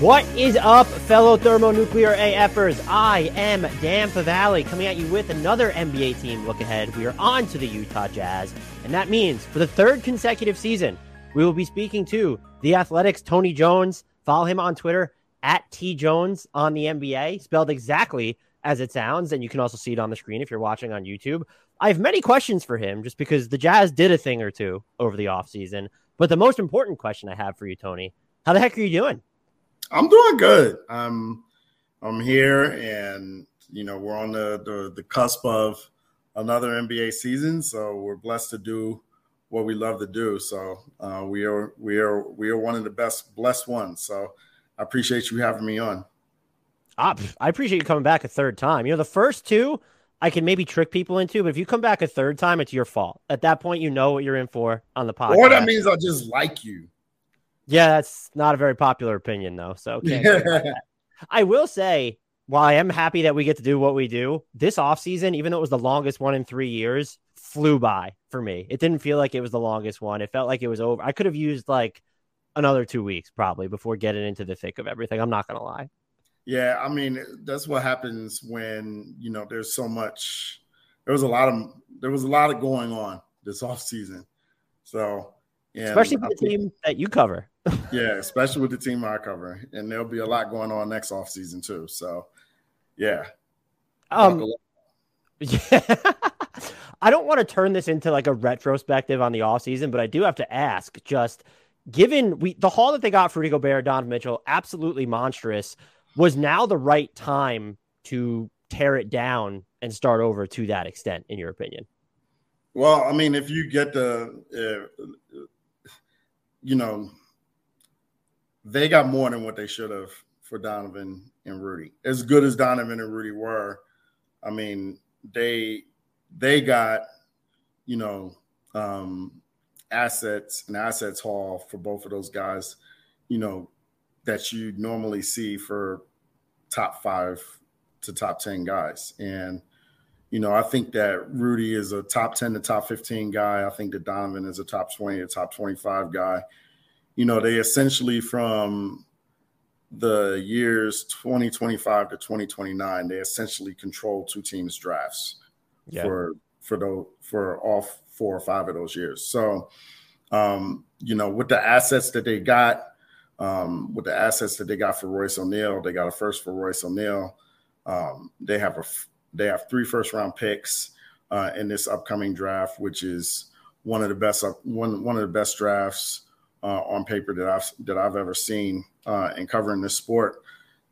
What is up, fellow thermonuclear AFers? I am Dan Favale coming at you with another NBA team look ahead. We are on to the Utah Jazz, and that means for the third consecutive season, we will be speaking to the Athletic's Tony Jones. Follow him on Twitter at T Jones on the NBA, spelled exactly as it sounds. And you can also see it on the screen if you're watching on YouTube. I have many questions for him just because the Jazz did a thing or two over the offseason. But the most important question I have for you, Tony, how the heck are you doing? I'm doing good. I'm I'm here, and you know we're on the the, the cusp of another NBA season, so we're blessed to do what we love to do. So uh, we are we are we are one of the best blessed ones. So I appreciate you having me on. Ah, I appreciate you coming back a third time. You know, the first two I can maybe trick people into, but if you come back a third time, it's your fault. At that point, you know what you're in for on the podcast. Or that means I just like you. Yeah, that's not a very popular opinion, though. So I will say, while I am happy that we get to do what we do, this offseason, even though it was the longest one in three years, flew by for me. It didn't feel like it was the longest one. It felt like it was over. I could have used like another two weeks probably before getting into the thick of everything. I'm not going to lie. Yeah, I mean, that's what happens when, you know, there's so much there was a lot of there was a lot of going on this off season. So, especially with the team that you cover. yeah, especially with the team I cover, and there'll be a lot going on next off season too. So, yeah. Um. Yeah. I don't want to turn this into like a retrospective on the off season, but I do have to ask. Just given we the haul that they got for Rudy Gobert, Don Mitchell, absolutely monstrous. Was now the right time to tear it down and start over to that extent, in your opinion? Well, I mean, if you get the, uh, you know, they got more than what they should have for Donovan and Rudy. As good as Donovan and Rudy were, I mean, they they got, you know, um, assets and assets haul for both of those guys, you know, that you normally see for top five to top 10 guys. And, you know, I think that Rudy is a top 10 to top 15 guy. I think that Donovan is a top 20 to top 25 guy you know, they essentially from the years 2025 to 2029, they essentially control two teams' drafts yeah. for for those for all four or five of those years. So, um, you know, with the assets that they got, um, with the assets that they got for Royce O'Neale, they got a first for Royce O'Neale. Um, they have a they have three first round picks uh, in this upcoming draft, which is one of the best one one of the best drafts uh, on paper that I've that I've ever seen uh, in covering this sport,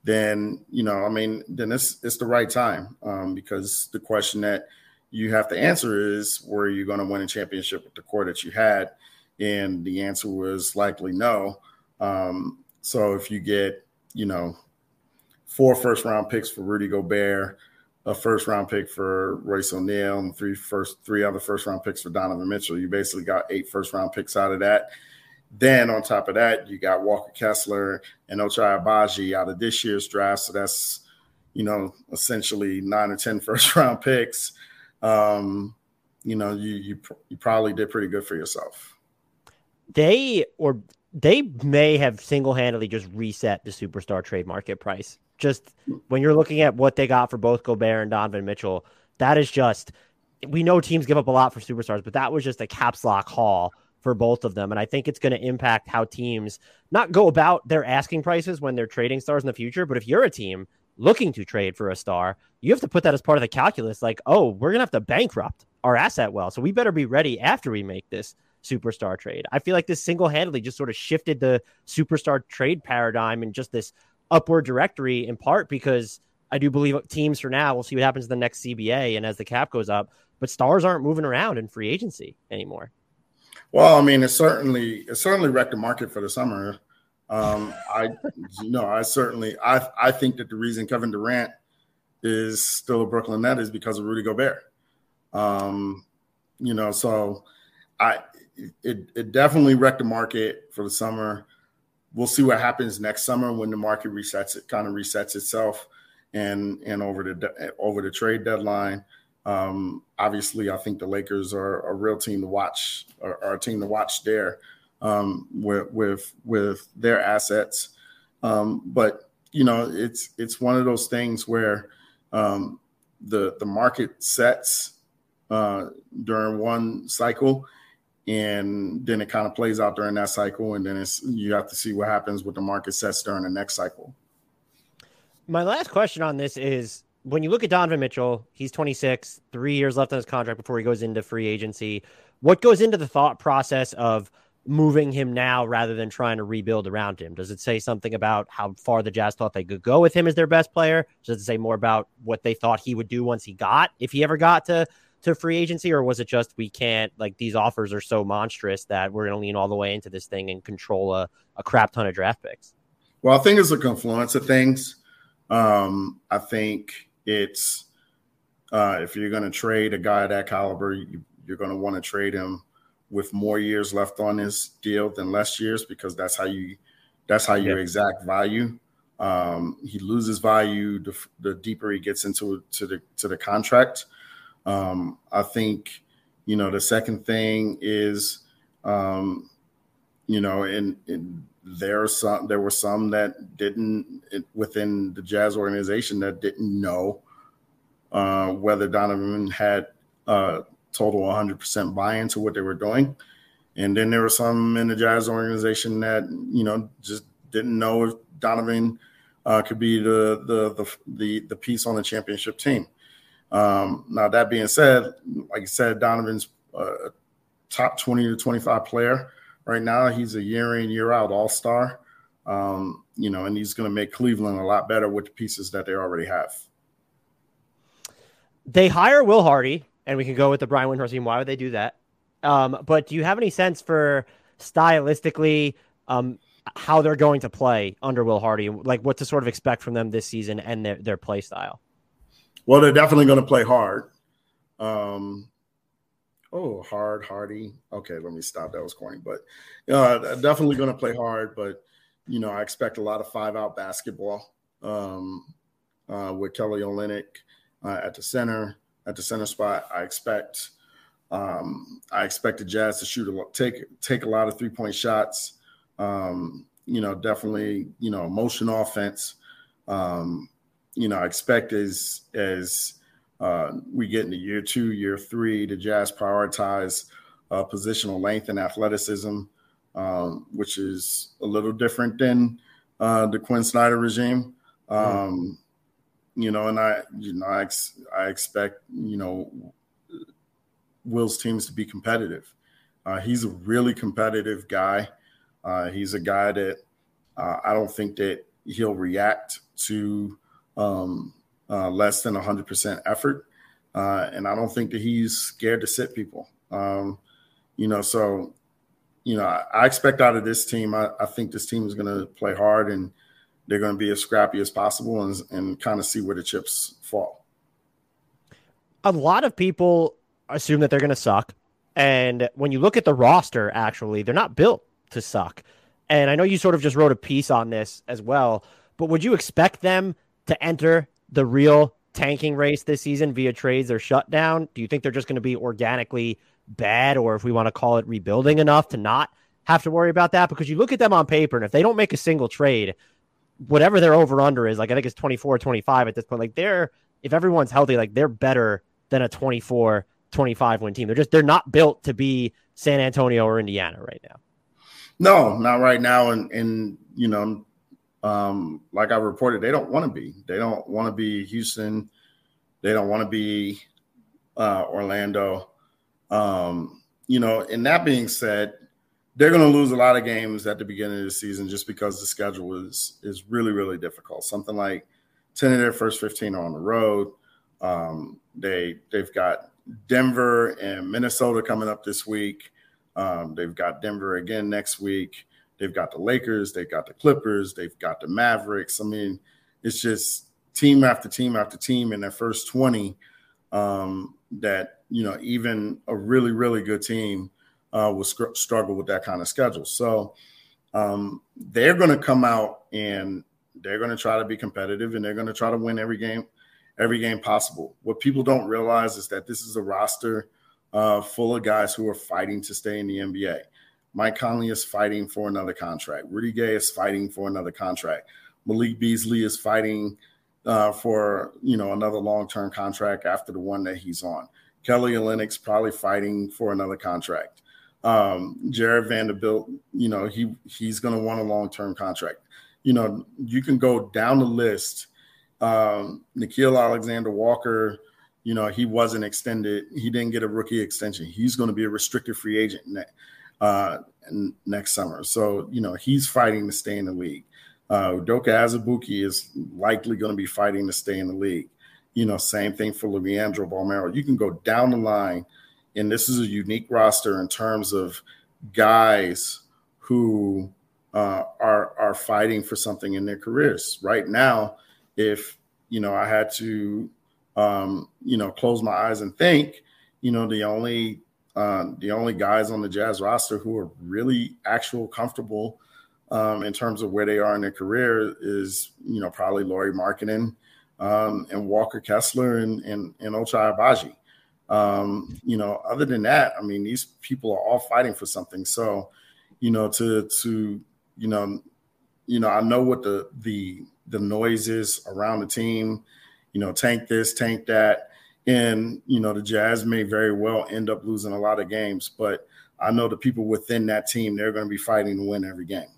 then you know, I mean, then it's it's the right time um, because the question that you have to answer is, were you going to win a championship with the core that you had? And the answer was likely no. Um, so if you get, you know, four first round picks for Rudy Gobert, a first round pick for Royce O'Neale and three first three other first round picks for Donovan Mitchell, you basically got eight first round picks out of that. Then on top of that, you got Walker Kessler and Ochai Agbaji out of this year's draft. So that's, you know, essentially nine or ten first round picks. Um, you know, you, you, you probably did pretty good for yourself. They or they may have single handedly just reset the superstar trade market price. Just when you're looking at what they got for both Gobert and Donovan Mitchell, that is just, we know teams give up a lot for superstars, but that was just a caps lock haul for both of them. And I think it's going to impact how teams not go about their asking prices when they're trading stars in the future. But if you're a team looking to trade for a star, you have to put that as part of the calculus. Like, oh, we're going to have to bankrupt our asset well. So we better be ready after we make this superstar trade. I feel like this single handedly just sort of shifted the superstar trade paradigm and just this upward directory in part because I do believe teams for now, we'll see what happens in the next CBA and as the cap goes up, but stars aren't moving around in free agency anymore. Well, I mean, it certainly it certainly wrecked the market for the summer. Um, I, you know, I certainly I I think that the reason Kevin Durant is still a Brooklyn Net is because of Rudy Gobert. Um, you know, so I it it definitely wrecked the market for the summer. We'll see what happens next summer when the market resets it kind of resets itself and and over the over the trade deadline. Um, obviously, I think the Lakers are a real team to watch, are, a team to watch there um, with, with with their assets, Um, but you know, it's it's one of those things where um, the the market sets uh, during one cycle, and then it kind of plays out during that cycle, and then it's you have to see what happens with the market sets during the next cycle. My last question on this is when you look at Donovan Mitchell, he's 26, three years left on his contract before he goes into free agency. What goes into the thought process of moving him now rather than trying to rebuild around him? Does it say something about how far the Jazz thought they could go with him as their best player? Does it say more about what they thought he would do once he got, if he ever got to to free agency, or was it just we can't like these offers are so monstrous that we're going to lean all the way into this thing and control a, a crap ton of draft picks? Well, I think it's a confluence of things. Um, I think it's uh, if you're going to trade a guy that caliber, you, you're going to want to trade him with more years left on his deal than less years because that's how you that's how you yeah. exact value. Um, he loses value the, the, deeper he gets into to the to the contract. Um, I think you know the second thing is um, you know and, and there are some there were some that didn't within the Jazz organization that didn't know uh, whether Donovan had uh, total 100% buy into what they were doing. And then there were some in the Jazz organization that, you know, just didn't know if Donovan uh, could be the, the, the, the, the piece on the championship team. Um, now, that being said, like I said, Donovan's a top 20 to 25 player right now. He's a year in, year out all star. Um, you know, and he's going to make Cleveland a lot better with the pieces that they already have. They hire Will Hardy, and we can go with the Brian Windhorst team. Why would they do that? Um, but do you have any sense for stylistically um, how they're going to play under Will Hardy, like what to sort of expect from them this season and their, their play style? Well, they're definitely going to play hard. Um, oh, hard, Hardy. Okay, let me stop. That was corny, but uh, definitely going to play hard. But you know, I expect a lot of five out basketball um, uh, with Kelly Olynyk uh, at the center at the center spot. I expect um, I expect the Jazz to shoot a take take a lot of three point shots. Um, you know, definitely you know motion offense. Um, you know, I expect as as uh, we get into year two, year three, the Jazz prioritize uh, positional length and athleticism, um, which is a little different than uh, the Quin Snyder regime. Um, you know, and I, you know, I, I expect, you know, Will's teams to be competitive. Uh, he's a really competitive guy. Uh, he's a guy that uh, I don't think that he'll react to um, uh, less than 100% effort. Uh, and I don't think that he's scared to sit people. Um, you know, so, you know, I, I, expect out of this team, I, I think this team is going to play hard and – they're going to be as scrappy as possible and, and kind of see where the chips fall. A lot of people assume that they're going to suck. And when you look at the roster, actually, they're not built to suck. And I know you sort of just wrote a piece on this as well, but would you expect them to enter the real tanking race this season via trades or shutdown? Do you think they're just going to be organically bad, or if we want to call it rebuilding enough to not have to worry about that? Because you look at them on paper, and if they don't make a single trade, whatever their over under is, like I think it's 24 25 at this point. Like they're, if everyone's healthy, like they're better than a 24 25 win team. They're just, they're not built to be San Antonio or Indiana right now. No, not right now. And, and, you know, um, like I reported, they don't want to be. They don't want to be Houston. They don't want to be uh, Orlando. Um, you know, and that being said, they're going to lose a lot of games at the beginning of the season just because the schedule is is really really difficult. Something like ten of their first fifteen are on the road. Um, they they've got Denver and Minnesota coming up this week. Um, they've got Denver again next week. They've got the Lakers. They've got the Clippers. They've got the Mavericks. I mean, it's just team after team after team in their first twenty. Um, that you know, even a really really good team uh, will struggle with that kind of schedule. So um, they're going to come out and they're going to try to be competitive and they're going to try to win every game, every game possible. What people don't realize is that this is a roster uh, full of guys who are fighting to stay in the NBA. Mike Conley is fighting for another contract. Rudy Gay is fighting for another contract. Malik Beasley is fighting uh, for you know another long term contract after the one that he's on. Kelly Olynyk probably fighting for another contract. Um, Jarred Vanderbilt, you know he he's going to want a long term contract. You know you can go down the list. Um, Nickeil Alexander Walker, you know he wasn't extended. He didn't get a rookie extension. He's going to be a restricted free agent uh, next summer. So you know he's fighting to stay in the league. Uh, Udoka Azubuike is likely going to be fighting to stay in the league. You know, same thing for Leandro Bolmaro. You can go down the line, and this is a unique roster in terms of guys who uh, are are fighting for something in their careers. Right now, if you know, I had to, um, you know, close my eyes and think, you know, the only uh, the only guys on the Jazz roster who are really actual comfortable um, in terms of where they are in their career is, you know, probably Lauri Markkanen um, and Walker Kessler and, and, and Ochai Agbaji. Um, you know, other than that, I mean, these people are all fighting for something. So, you know, to, to, you know, you know, I know what the, the, the noise is around the team, you know, tank this, tank that. And, you know, the Jazz may very well end up losing a lot of games, but I know the people within that team, they're going to be fighting to win every game.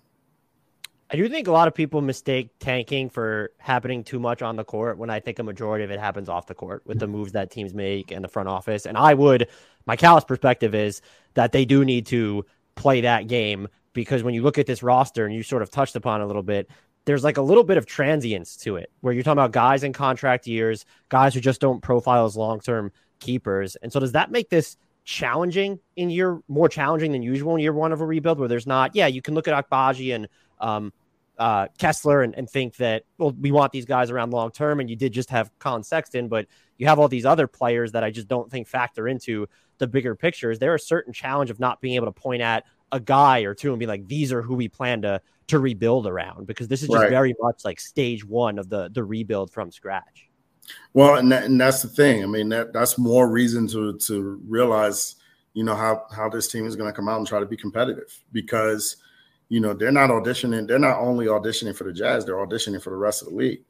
I do think a lot of people mistake tanking for happening too much on the court when I think a majority of it happens off the court with the mm-hmm. moves that teams make and the front office. And I would, my callous perspective is that they do need to play that game because when you look at this roster and you sort of touched upon a little bit, there's like a little bit of transience to it where you're talking about guys in contract years, guys who just don't profile as long term keepers. And so does that make this challenging in year more challenging than usual in year one of a rebuild where there's not, yeah, you can look at Agbaji and um, uh, Kessler and, and think that, well, we want these guys around long term. And you did just have Collin Sexton, but you have all these other players that I just don't think factor into the bigger picture. Is there a certain challenge of not being able to point at a guy or two and be like, these are who we plan to to rebuild around? Because this is just right. very much like stage one of the the rebuild from scratch. Well, and, that, and that's the thing. I mean, that that's more reason to to realize, you know, how how this team is going to come out and try to be competitive because – you know, they're not auditioning. They're not only auditioning for the Jazz, they're auditioning for the rest of the league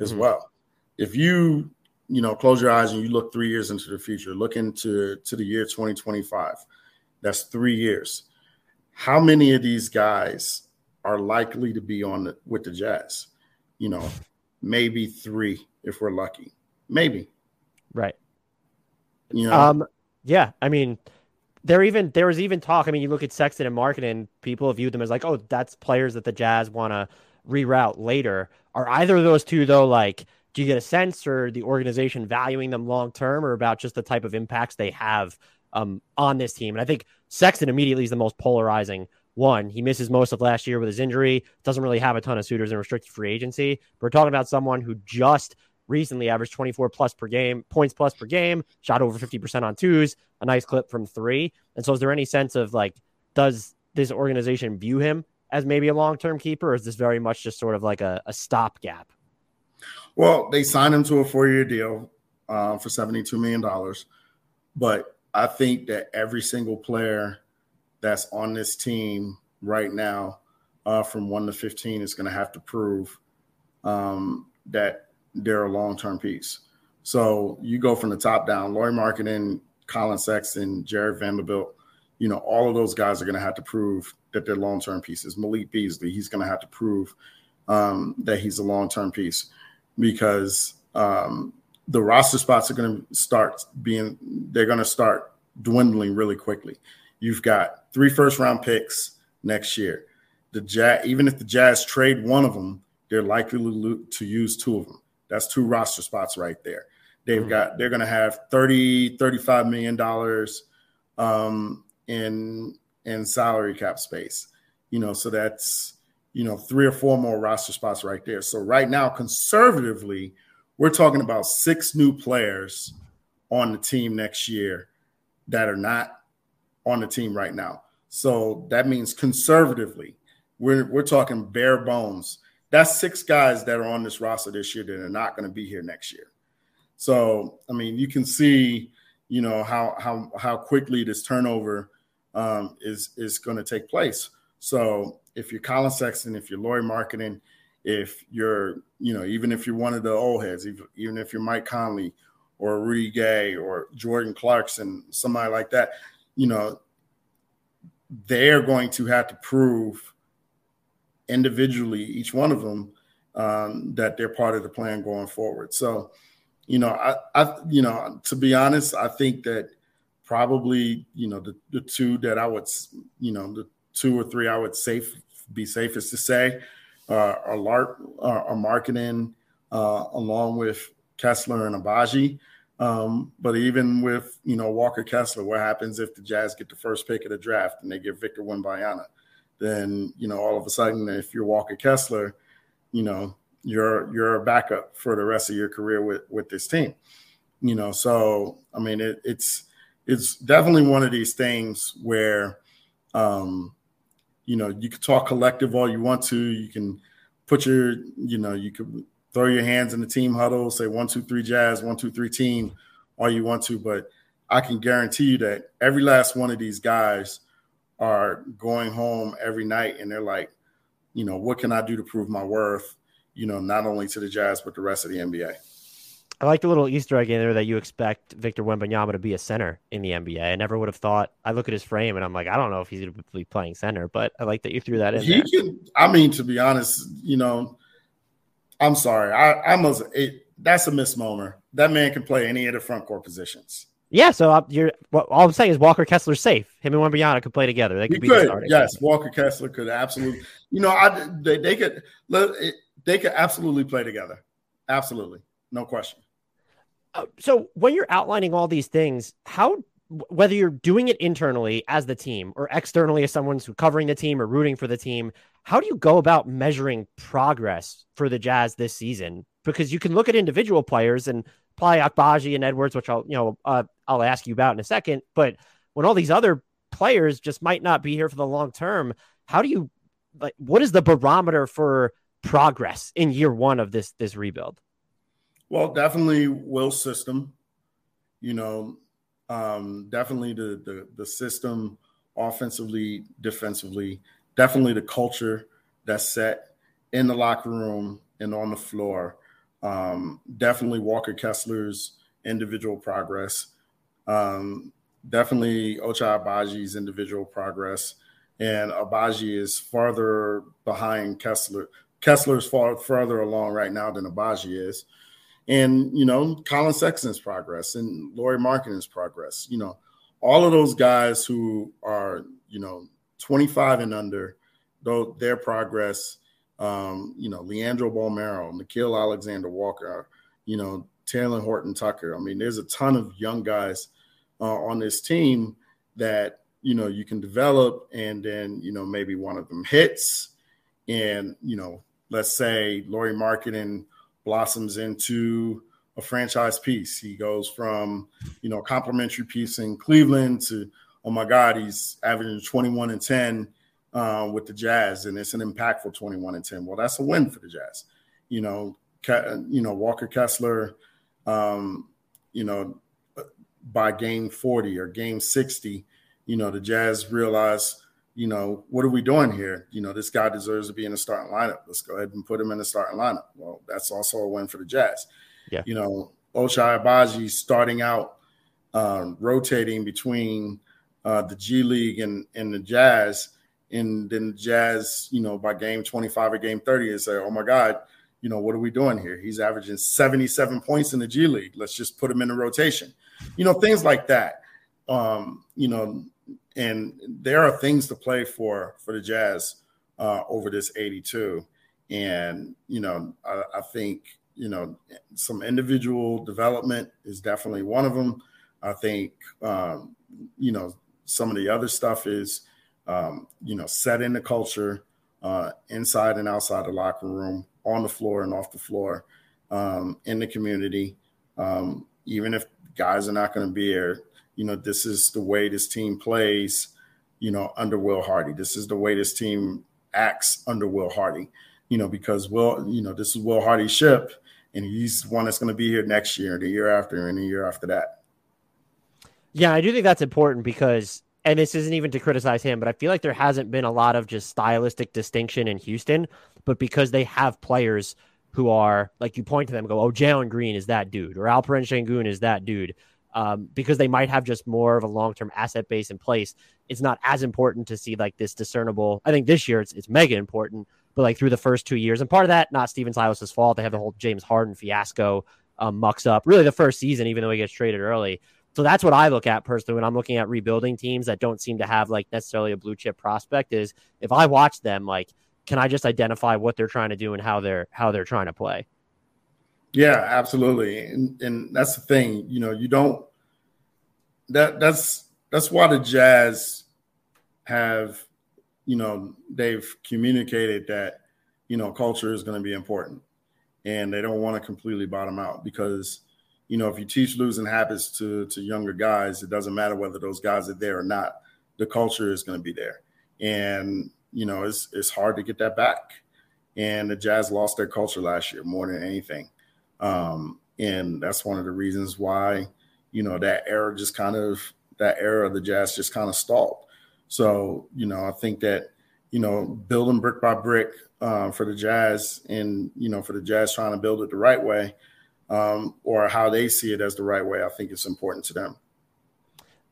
as mm-hmm. well. If you, you know, close your eyes and you look three years into the future, look into to the year 2025, that's three years. How many of these guys are likely to be on the, with the Jazz? You know, maybe three if we're lucky. Maybe. Right. You know, um, yeah. I mean, there even there was even talk. I mean, you look at Sexton and Markkanen, people view them as like, oh, that's players that the Jazz want to reroute later. Are either of those two though like? Do you get a sense or the organization valuing them long term, or about just the type of impacts they have um, on this team? And I think Sexton immediately is the most polarizing one. He misses most of last year with his injury. Doesn't really have a ton of suitors in restricted free agency. We're talking about someone who just recently averaged 24 plus per game, points plus per game, shot over 50% on twos, a nice clip from three. And so, is there any sense of like, does this organization view him as maybe a long term keeper, or is this very much just sort of like a, a stopgap? Well, they signed him to a four year deal uh, for $72 million. But I think that every single player that's on this team right now, uh, from one to 15, is going to have to prove um, that they're a long term piece. So you go from the top down, Lauri Markkanen, Collin Sexton, Jarred Vanderbilt, you know, all of those guys are going to have to prove that they're long term pieces. Malik Beasley, he's going to have to prove um, that he's a long term piece because um, the roster spots are going to start being, they're going to start dwindling really quickly. You've got three first round picks next year. The Jazz, even if the Jazz trade one of them, they're likely to use two of them. That's two roster spots right there. They've mm-hmm. got they're going to have 30 35 million dollars um in in salary cap space. You know, so that's you know, three or four more roster spots right there. So right now conservatively, we're talking about six new players on the team next year that are not on the team right now. So that means conservatively, we're we're talking bare bones that's six guys that are on this roster this year that are not going to be here next year. So, I mean, you can see, you know, how how how quickly this turnover um, is is going to take place. So if you're Collin Sexton, if you're Lauri Markkanen, if you're you know even if you're one of the old heads, even if you're Mike Conley or Rudy Gay or Jordan Clarkson, somebody like that, you know, they're going to have to prove individually, each one of them, um, that they're part of the plan going forward. So, you know, I, I, you know, to be honest, I think that probably, you know, the, the two that I would, you know, the two or three I would safe be safest to say uh, are Lark, uh, are Markkanen uh, along with Kessler and Agbaji. Um, but even with you know Walker Kessler, what happens if the Jazz get the first pick of the draft and they get Victor Wembanyama? Then you know all of a sudden, if you're Walker Kessler, you know you're you're a backup for the rest of your career with with this team. You know, so I mean it, it's it's definitely one of these things where um, you know you can talk collective all you want to. You can put your you know you could throw your hands in the team huddle, say one, two, three jazz, one, two, three team, all you want to. But I can guarantee you that every last one of these guys are going home every night and they're like, you know, what can I do to prove my worth, you know, not only to the Jazz, but the rest of the NBA. I like the little Easter egg in there that you expect Victor Wembanyama to be a center in the NBA. I never would have thought. I look at his frame and I'm like, I don't know if he's going to be playing center, but I like that you threw that in. He there. can. I mean, to be honest, you know, I'm sorry. I, I must. It, that's a misnomer. That man can play any of the front court positions. Yeah, so uh, you're well, all I'm saying is Walker Kessler's safe. Him and Wembanyama could play together. They could be could, yes. Walker Kessler could absolutely. You know, I they, they could they could absolutely play together. Absolutely, no question. Uh, so when you're outlining all these things, how whether you're doing it internally as the team or externally as someone who's covering the team or rooting for the team, how do you go about measuring progress for the Jazz this season? Because you can look at individual players and apply Agbaji and Edwards, which I'll you know uh, I'll ask you about in a second. But when all these other players just might not be here for the long term, how do you like? What is the barometer for progress in year one of this this rebuild? Well, definitely Will's system. You know, um, definitely the, the the system offensively, defensively definitely the culture that's set in the locker room and on the floor. Um, definitely Walker Kessler's individual progress. Um, definitely Ochai Agbaji's individual progress. And Agbaji is farther behind Kessler. Kessler's far further along right now than Agbaji is. And, you know, Collin Sexton's progress and Lauri Markkanen's progress. You know, all of those guys who are, you know, 25 and under, though their progress, um, you know, Leandro Bolmaro, Nickeil Alexander Walker, you know, Talen Horton Tucker. I mean, there's a ton of young guys uh, on this team that, you know, you can develop and then, you know, maybe one of them hits. And, you know, let's say Lauri Markkanen blossoms into a franchise piece. He goes from, you know, a complimentary piece in Cleveland to oh my God, he's averaging 21 and 10 uh, with the Jazz, and it's an impactful 21 and 10. Well, that's a win for the Jazz. You know, you know Walker Kessler, um, you know, by game 40 or game 60, you know, the Jazz realize, you know, what are we doing here? You know, this guy deserves to be in the starting lineup. Let's go ahead and put him in the starting lineup. Well, that's also a win for the Jazz. Yeah. You know, Ochai Agbaji starting out um, rotating between uh, the G League and, and the Jazz. And then the Jazz, you know, by game 25 or game 30, and say, oh my God, you know, what are we doing here? He's averaging 77 points in the G League. Let's just put him in the rotation. You know, things like that. Um, you know, and there are things to play for for the Jazz uh, over this 82. And, you know, I, I think, you know, some individual development is definitely one of them. I think, um, you know, some of the other stuff is, um, you know, setting the culture uh, inside and outside the locker room, on the floor and off the floor, um, in the community. Um, even if guys are not going to be here, you know, this is the way this team plays, you know, under Will Hardy. This is the way this team acts under Will Hardy, you know, because Will, you know, this is Will Hardy's ship, and he's one that's going to be here next year, the year after, and the year after that. Yeah, I do think that's important because and this isn't even to criticize him, but I feel like there hasn't been a lot of just stylistic distinction in Houston. But because they have players who are like you point to them, go, oh, Jalen Green is that dude, or Alperen Sengun is that dude. Um, because they might have just more of a long term asset base in place. It's not as important to see like this discernible. I think this year it's it's mega important, but like through the first two years, and part of that not Stephen Silas's fault. They have the whole James Harden fiasco um, mucks up. Really, the first season, even though he gets traded early. So that's what I look at personally when I'm looking at rebuilding teams that don't seem to have like necessarily a blue chip prospect. Is if I watch them, like, can I just identify what they're trying to do and how they're how they're trying to play? Yeah, absolutely, and and that's the thing. You know, you don't. That that's that's why the Jazz have, you know, they've communicated that, you know, culture is going to be important, and they don't want to completely bottom out because you know, if you teach losing habits to to younger guys, it doesn't matter whether those guys are there or not. The culture is going to be there, and you know, it's it's hard to get that back. And the Jazz lost their culture last year more than anything, um, and that's one of the reasons why you know that era just kind of that era of the Jazz just kind of stalled. So you know, I think that you know building brick by brick uh, for the Jazz, and you know, for the Jazz trying to build it the right way um, or how they see it as the right way, I think it's important to them.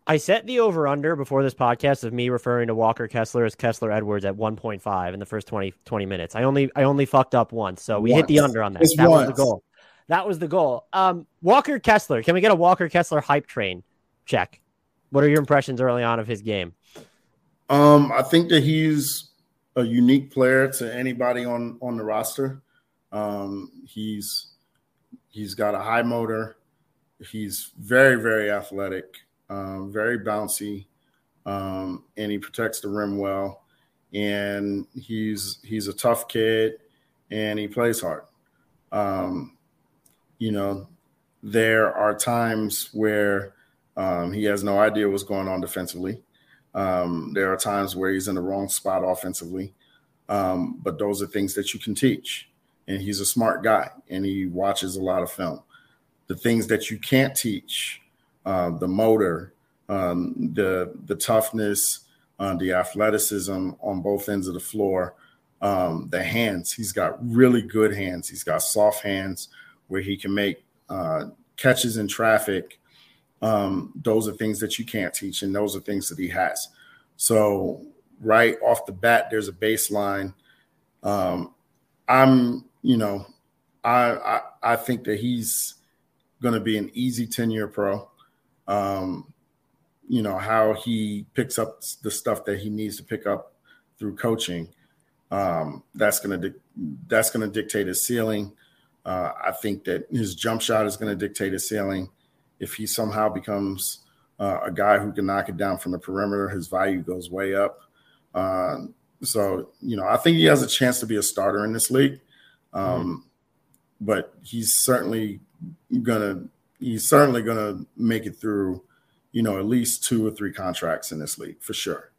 I set the over under before this podcast of me referring to Walker Kessler as Kessler Edwards at 1.5 in the first 20, 20 minutes. I only I only fucked up once, so we once. hit the under on that. That once. was the goal. That was the goal. Um, Walker Kessler, can we get a Walker Kessler hype train check? What are your impressions early on of his game? Um, I think that he's a unique player to anybody on on the roster. Um, he's He's got a high motor. He's very, very athletic, um, very bouncy, um, and he protects the rim well. And he's he's a tough kid, and he plays hard. Um, you know, there are times where um, he has no idea what's going on defensively. Um, there are times where he's in the wrong spot offensively, um, but those are things that you can teach and he's a smart guy and he watches a lot of film. The things that you can't teach, uh, the motor, um, the the toughness, uh, the athleticism on both ends of the floor, um, the hands. He's got really good hands. He's got soft hands where he can make uh, catches in traffic. Um, those are things that you can't teach, and those are things that he has. So right off the bat, there's a baseline. Um, I'm you know, I I, I think that he's going to be an easy ten year pro. Um, you know how he picks up the stuff that he needs to pick up through coaching. Um, that's going to di- that's going to dictate his ceiling. Uh, I think that his jump shot is going to dictate his ceiling. If he somehow becomes uh, a guy who can knock it down from the perimeter, his value goes way up. Uh, so you know, I think he has a chance to be a starter in this league. Um, But he's certainly gonna he's certainly gonna make it through, you know, at least two or three contracts in this league for sure.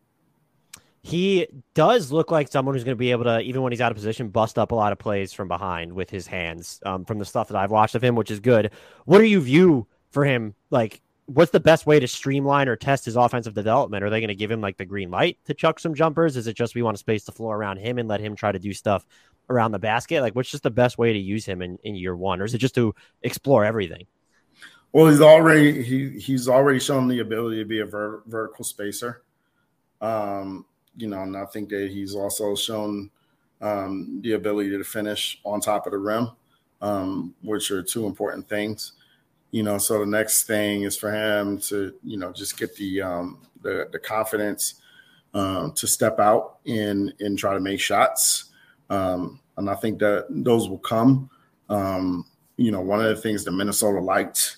He does look like someone who's going to be able to, even when he's out of position, bust up a lot of plays from behind with his hands. Um, from the stuff that I've watched of him, which is good. What do you view for him? Like, what's the best way to streamline or test his offensive development? Are they going to give him like the green light to chuck some jumpers? Is it just we want to space the floor around him and let him try to do stuff around the basket? Like, what's just the best way to use him in, in year one, or is it just to explore everything? Well, he's already he he's already shown the ability to be a ver- vertical spacer. Um, you know, and I think that he's also shown um, the ability to finish on top of the rim, um, which are two important things. You know, so the next thing is for him to you know just get the um, the, the confidence um, to step out and and try to make shots. Um, and I think that those will come. Um, you know, one of the things that Minnesota liked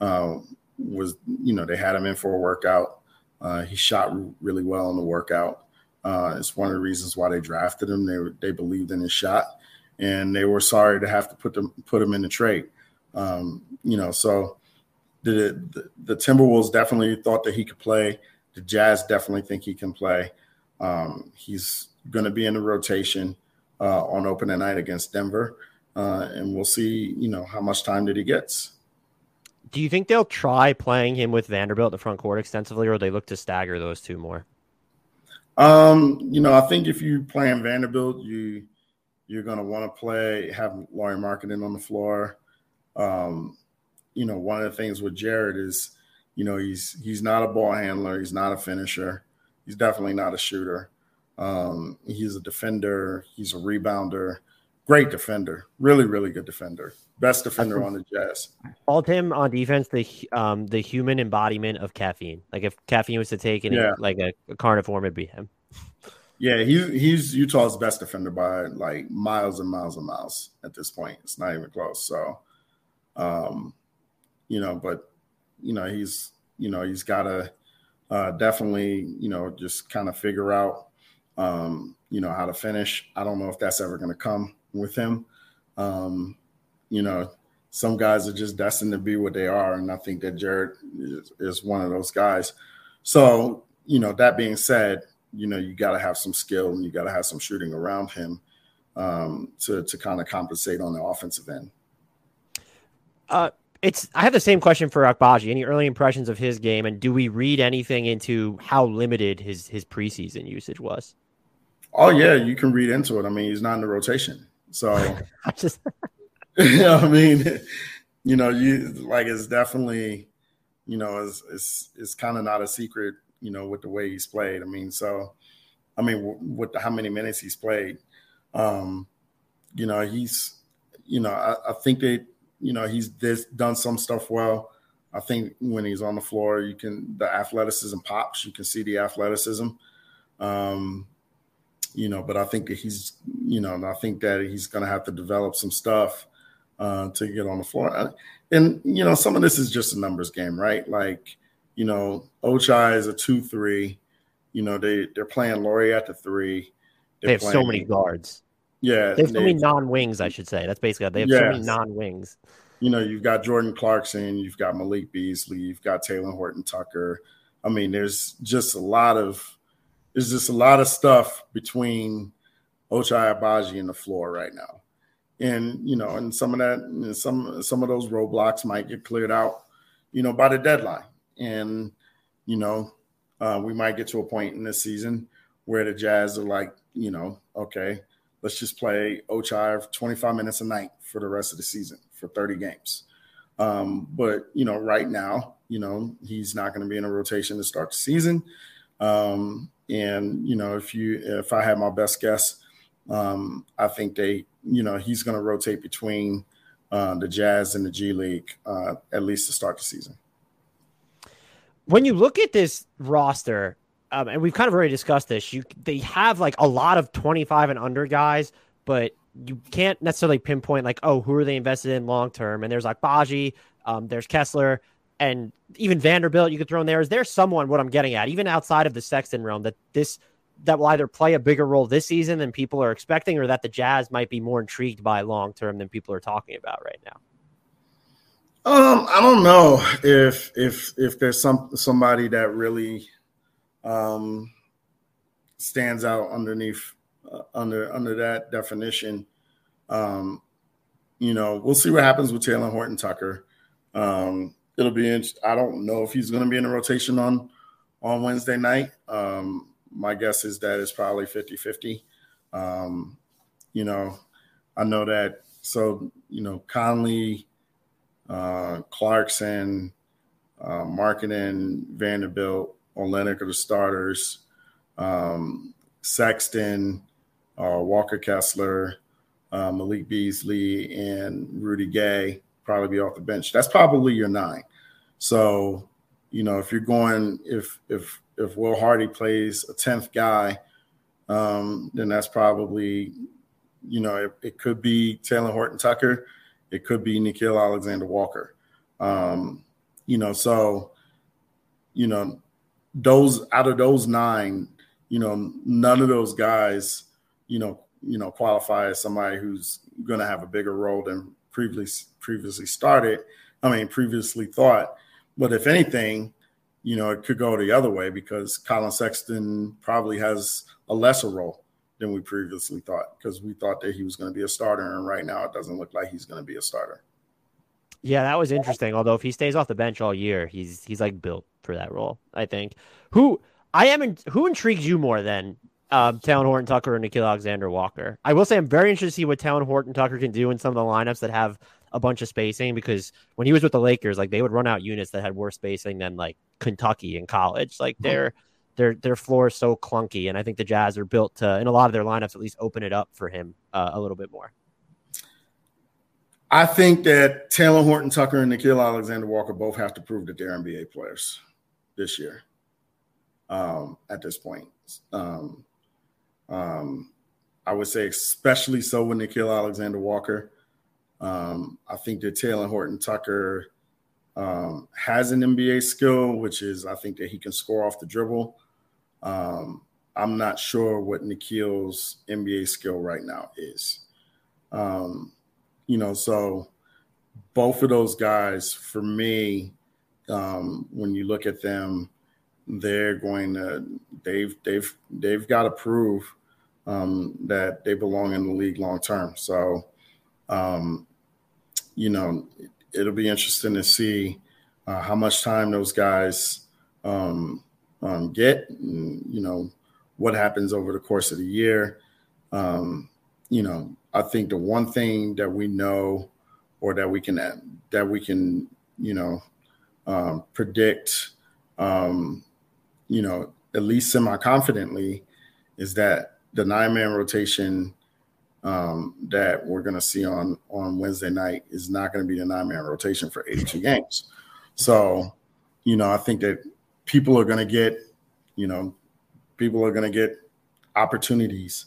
uh, was, you know, they had him in for a workout. Uh, he shot really well in the workout. Uh, it's one of the reasons why they drafted him. They they believed in his shot, and they were sorry to have to put them put him in the trade. Um, you know, so the, the, the Timberwolves definitely thought that he could play. The Jazz definitely think he can play. Um, he's going to be in the rotation uh, on opening night against Denver, uh, and we'll see, you know, how much time that he gets. Do you think they'll try playing him with Vanderbilt in the front court extensively, or they look to stagger those two more? Um, you know, I think if you play in Vanderbilt, you you're to want to play have Lauri Markkanen on the floor. Um, you know, one of the things with Jarred is, you know, he's he's not a ball handler, he's not a finisher, he's definitely not a shooter. Um, he's a defender, he's a rebounder, great defender, really, really good defender, best defender on the Jazz. Called him on defense the um the human embodiment of caffeine. Like if caffeine was to take any yeah. like a, a carnivore, it'd be him. Yeah, he's he's Utah's best defender by like miles and miles and miles at this point. It's not even close. So, um, you know, but you know he's you know he's got to uh, definitely you know just kind of figure out um, you know how to finish. I don't know if that's ever going to come with him. Um, you know, some guys are just destined to be what they are, and I think that Jarred is, is one of those guys. So, you know, that being said, you know you got to have some skill and you got to have some shooting around him um, to to kind of compensate on the offensive end. Uh, it's I have the same question for Agbaji. Any early impressions of his game, and do we read anything into how limited his his preseason usage was? Oh yeah, you can read into it. I mean, he's not in the rotation, so I just, you know, I mean, you know, you like it's definitely, you know, it's it's it's kind of not a secret you know, with the way he's played. I mean, so, I mean, with the, how many minutes he's played, um, you know, he's, you know, I, I think that, you know, he's done some stuff well. I think when he's on the floor, you can, the athleticism pops. You can see the athleticism. Um, you know, but I think that he's, you know, I think that he's going to have to develop some stuff uh, to get on the floor. And, you know, some of this is just a numbers game, right? Like, you know, Ochai is a two three. You know, they they're playing Lauri at the three. They're they have playing, so many guards. Yeah, they have so many non wings. I should say that's basically they have yes. so many non wings. You know, you've got Jordan Clarkson, you've got Malik Beasley, you've got Talen Horton Tucker. I mean, there's just a lot of there's just a lot of stuff between Ochai Agbaji and the floor right now. And you know, and some of that, some some of those roadblocks might get cleared out, you know, by the deadline. And, you know, uh, we might get to a point in this season where the Jazz are like, you know, okay, let's just play Ochai 25 minutes a night for the rest of the season for 30 games. Um, but, you know, right now, you know, he's not going to be in a rotation to start the season. Um, and, you know, if you, if I had my best guess, um, I think they, you know, he's going to rotate between uh, the Jazz and the G League uh, at least to start the season when you look at this roster, um, and we've kind of already discussed this, you they have like a lot of 25 and under guys, but you can't necessarily pinpoint like, oh, who are they invested in long term? And there's like Baji, um, there's Kessler, and even Vanderbilt you could throw in there. Is there someone what I'm getting at, even outside of the Sexton realm, that this that will either play a bigger role this season than people are expecting, or that the Jazz might be more intrigued by long term than people are talking about right now? Um, I don't know if if if there's some somebody that really um, stands out underneath uh, under under that definition. Um, you know, we'll see what happens with Talen Horton Tucker. Um, it'll be. I don't know if he's going to be in the rotation on on Wednesday night. Um, my guess is that it's probably 50-50. Um, you know, I know that. So you know, Conley uh, Clarkson, uh, Markkanen, Vanderbilt, Olynyk are the starters. Um, Sexton, uh, Walker Kessler, uh, Malik Beasley, and Rudy Gay probably be off the bench. That's probably your nine. So, you know, if you're going, if if if Will Hardy plays a tenth guy, um, then that's probably, you know, it, it could be Talen Horton Tucker it could be Nickeil Alexander Walker. Um, you know, so you know, those out of those nine, you know, none of those guys, you know, you know, qualify as somebody who's going to have a bigger role than previously previously started. I mean, previously thought. But if anything, you know, it could go the other way because Collin Sexton probably has a lesser role than we previously thought because we thought that he was going to be a starter, and right now it doesn't look like he's going to be a starter. Yeah, that was interesting. Although if he stays off the bench all year, he's he's like built for that role. I think. Who I am. In, who intrigues you more than um, Talen Horton Tucker and Nickeil Alexander Walker? I will say I'm very interested to see what Talen Horton Tucker can do in some of the lineups that have a bunch of spacing because when he was with the Lakers, like they would run out units that had worse spacing than like Kentucky in college. Like their their their floor is so clunky, and I think the Jazz are built to in a lot of their lineups at least open it up for him uh, a little bit more. I think that Talen Horton Tucker and Nickeil Alexander Walker both have to prove that they're NBA players this year. Um, at this point, um, um, I would say especially so with Nickeil Alexander Walker. Um, I think that Talen Horton Tucker um, has an NBA skill, which is I think that he can score off the dribble. Um, I'm not sure what Nickeil's NBA skill right now is. Um, you know, so both of those guys, for me, um, when you look at them, they're going to they've they've they've got to prove um, that they belong in the league long term. So, um, you know, it'll be interesting to see uh, how much time those guys um, um, get. And, you know, what happens over the course of the year. Um, you know, I think the one thing that we know, or that we can that we can, you know, um, predict, um, you know, at least semi confidently, is that the nine man rotation um, that we're going to see on on Wednesday night is not going to be the nine man rotation for 82 games. So, you know, I think that people are going to get, you know, people are going to get opportunities.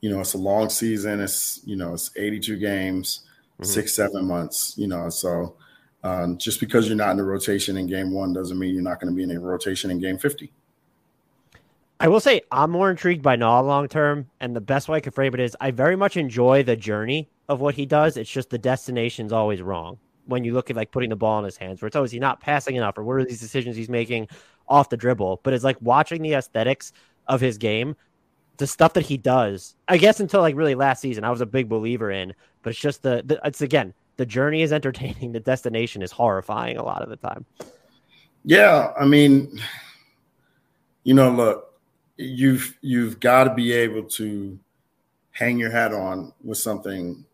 You know, it's a long season. It's you know, it's 82 games, mm-hmm. six seven months. You know, so um, just because you're not in the rotation in game one doesn't mean you're not going to be in a rotation in game 50. I will say I'm more intrigued by Nah long term, and the best way I can frame it is I very much enjoy the journey of what he does. It's just the destination's always wrong when you look at like putting the ball in his hands, where it's always he's not passing enough, or what are these decisions he's making off the dribble. But it's like watching the aesthetics of his game, the stuff that he does. I guess until like really last season, I was a big believer in, but it's just the, the it's again the journey is entertaining, the destination is horrifying a lot of the time. Yeah, I mean, you know, look, you've you've got to be able to hang your hat on with something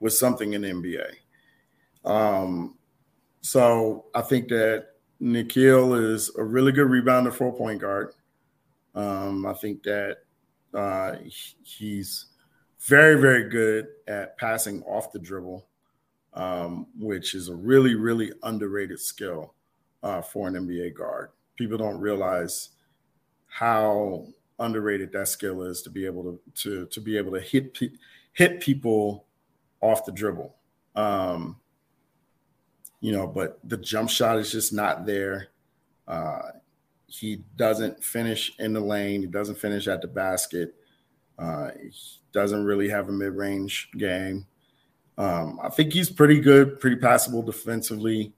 with something in NBA. Um, so I think that Nickeil is a really good rebounder for a point guard. Um, I think that uh, he's very, very good at passing off the dribble, um, which is a really, really underrated skill uh, for an NBA guard. People don't realize how underrated that skill is to be able to to to be able to hit hit people off the dribble. Um, you know, but the jump shot is just not there. Uh, he doesn't finish in the lane. He doesn't finish at the basket. Uh, he doesn't really have a mid-range game. Um, I think he's pretty good, pretty passable defensively.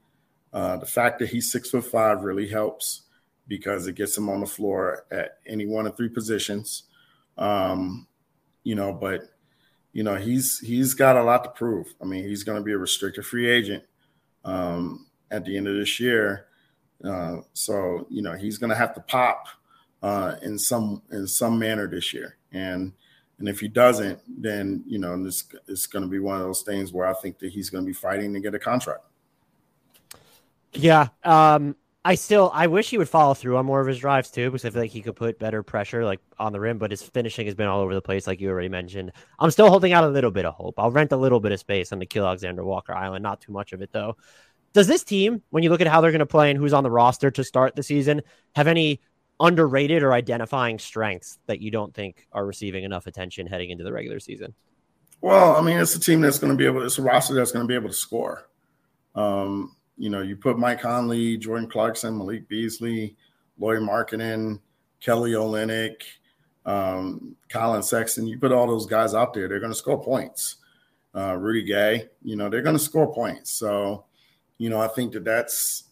Uh, the fact that he's six foot five really helps because it gets him on the floor at any one of three positions. Um, you know, but you know he's he's got a lot to prove. I mean, he's going to be a restricted free agent um, at the end of this year, uh, so you know he's going to have to pop uh, in some in some manner this year, and and if he doesn't, then you know this is going to be one of those things where I think that he's going to be fighting to get a contract. Yeah, um, I still I wish he would follow through on more of his drives too, because I feel like he could put better pressure like on the rim, but his finishing has been all over the place, like you already mentioned. I'm still holding out a little bit of hope. I'll rent a little bit of space on Nickeil Alexander Walker Island, not too much of it though. Does this team, when you look at how they're going to play and who's on the roster to start the season, have any underrated or identifying strengths that you don't think are receiving enough attention heading into the regular season? Well, I mean, it's a team that's going to be able. It's a roster that's going to be able to score. Um, you know, you put Mike Conley, Jordan Clarkson, Malik Beasley, Lauri Markkanen, Kelly Olynyk, um, Collin Sexton. You put all those guys out there, they're going to score points. Uh, Rudy Gay, you know, they're going to score points. So, you know, I think that that's,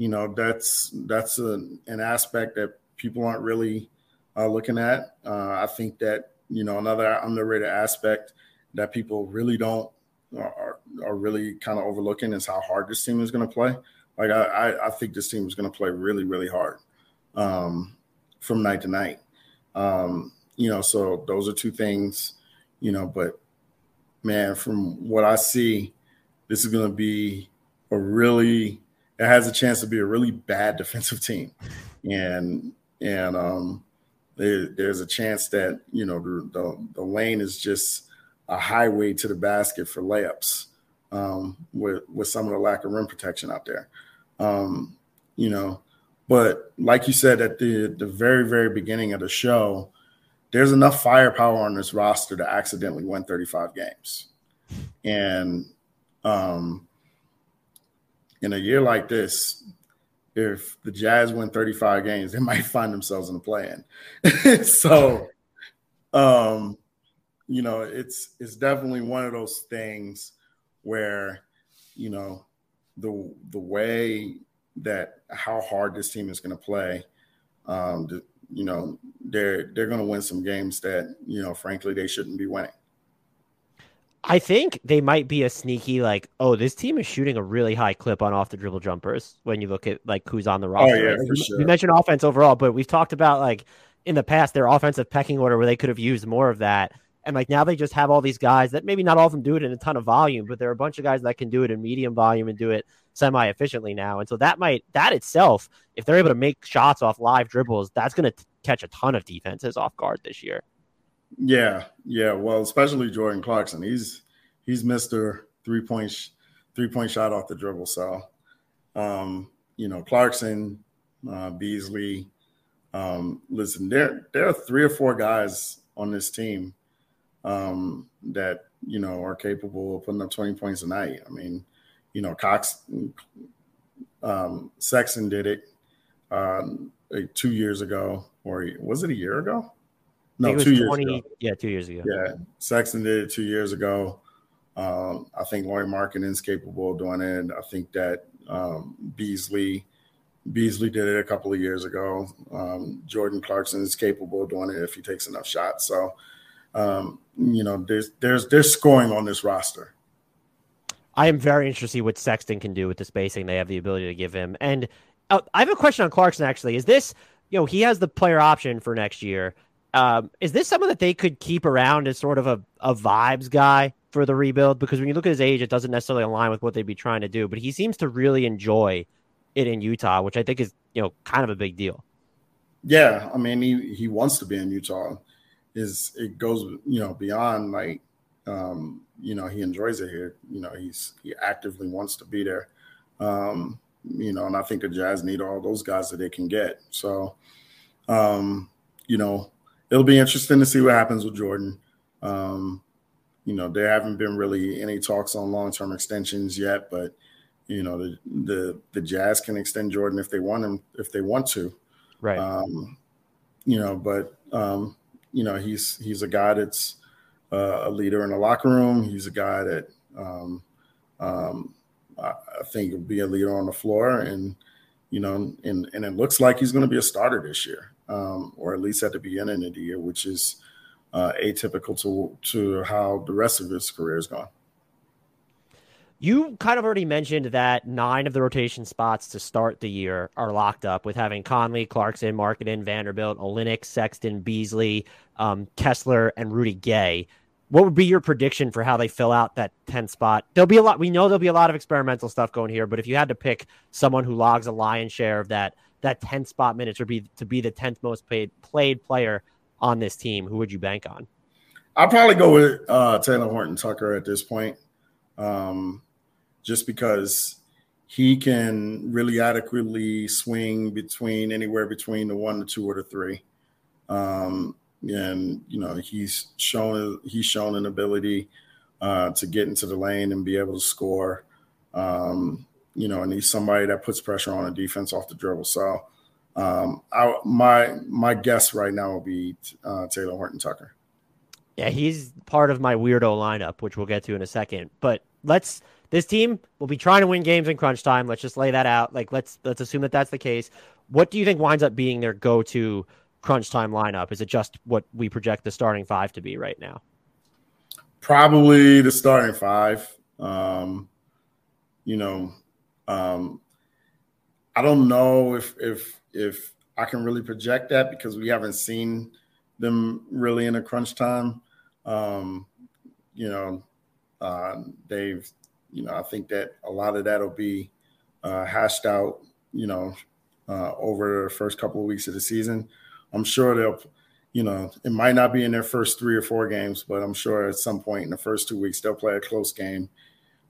you know, that's that's a, an aspect that people aren't really uh, looking at. Uh, I think that you know another underrated aspect that people really don't are, are really kind of overlooking is how hard this team is going to play. Like I, I think this team is going to play really, really hard um, from night to night. Um, you know, so those are two things, you know, but man, from what I see, this is going to be a really, it has a chance to be a really bad defensive team. And, and, um, there, there's a chance that, you know, the, the, the lane is just a highway to the basket for layups um, with, with some of the lack of rim protection out there. Um, you know, but like you said at the the very very beginning of the show, there's enough firepower on this roster to accidentally win 35 games, and um, in a year like this, if the Jazz win 35 games, they might find themselves in the play-in. so, um, you know, it's it's definitely one of those things where, you know, the the way that how hard this team is going to play, um, you know, they're they're going to win some games that you know, frankly, they shouldn't be winning. I think they might be a sneaky like, oh, this team is shooting a really high clip on off the dribble jumpers when you look at like who's on the oh, roster. Oh, yeah, like, for sure. You mentioned offense overall, but we've talked about like in the past their offensive pecking order where they could have used more of that. And like now they just have all these guys that maybe not all of them do it in a ton of volume, but there are a bunch of guys that can do it in medium volume and do it semi efficiently now. And so that might, that itself, if they're able to make shots off live dribbles, that's going to catch a ton of defenses off guard this year. Yeah. Yeah. Well, especially Jordan Clarkson. He's, he's Mr. Three point, three point shot off the dribble. So, um, you know, Clarkson, uh, Beasley, um, listen, there, there are three or four guys on this team um, that you know are capable of putting up 20 points a night. I mean, you know, Cox, um, Sexton did it um, like two years ago, or was it a year ago? No, two 20, years ago. Yeah, two years ago. Yeah, Sexton did it two years ago. Um, I think Lauri Markkanen is capable of doing it. I think that um, Beasley Beasley did it a couple of years ago. Um, Jordan Clarkson is capable of doing it if he takes enough shots. So um, you know, there's there's there's scoring on this roster. I am very interested to see what Sexton can do with the spacing they have the ability to give him. And uh, I have a question on Clarkson. Actually, is this you know he has the player option for next year? Um, is this someone that they could keep around as sort of a, a vibes guy for the rebuild? Because when you look at his age, it doesn't necessarily align with what they'd be trying to do. But he seems to really enjoy it in Utah, which I think is you know kind of a big deal. Yeah, I mean he he wants to be in Utah is it goes you know beyond like um, you know he enjoys it here. You know he's he actively wants to be there. Um, you know, and I think the Jazz need all those guys that they can get. So, um, you know, it'll be interesting to see what happens with Jordan. Um, you know, there haven't been really any talks on long term extensions yet, but you know, the the the Jazz can extend Jordan if they want him if they want to. Right. Um, you know, but um, you know, he's he's a guy that's uh, a leader in the locker room. He's a guy that um, um, I, I think will be a leader on the floor, and you know, and and it looks like he's going to be a starter this year, um, or at least at the beginning of the year, which is uh, atypical to to how the rest of his career is gone. You kind of already mentioned that nine of the rotation spots to start the year are locked up with having Conley, Clarkson, Markkanen, Vanderbilt, Olynyk, Sexton, Beasley, um, Kessler, and Rudy Gay. What would be your prediction for how they fill out that 10 spot? There'll be a lot. We know there'll be a lot of experimental stuff going here, but if you had to pick someone who logs a lion's share of that that 10 spot minutes or be to be the 10th most paid played player on this team, who would you bank on? I'll probably go with uh, Talen Horton Tucker at this point. Um, just because he can really adequately swing between anywhere between the one, the two, or the three. Um, and you know he's shown he's shown an ability uh, to get into the lane and be able to score. Um, you know, and he's somebody that puts pressure on a defense off the dribble. So, um, I, my my guess right now will be uh, Talen Horton Tucker. Yeah, he's part of my weirdo lineup, which we'll get to in a second. But let's this team will be trying to win games in crunch time. Let's just lay that out. Like let's let's assume that that's the case. What do you think winds up being their go-to crunch time lineup? Is it just what we project the starting five to be right now? Probably the starting five. Um, you know, um, I don't know if if if I can really project that because we haven't seen them really in a crunch time. Um, you know, uh, they've, you know, I think that a lot of that will be uh, hashed out, you know, uh, over the first couple of weeks of the season. I'm sure they'll, you know, it might not be in their first three or four games, but I'm sure at some point in the first two weeks they'll play a close game.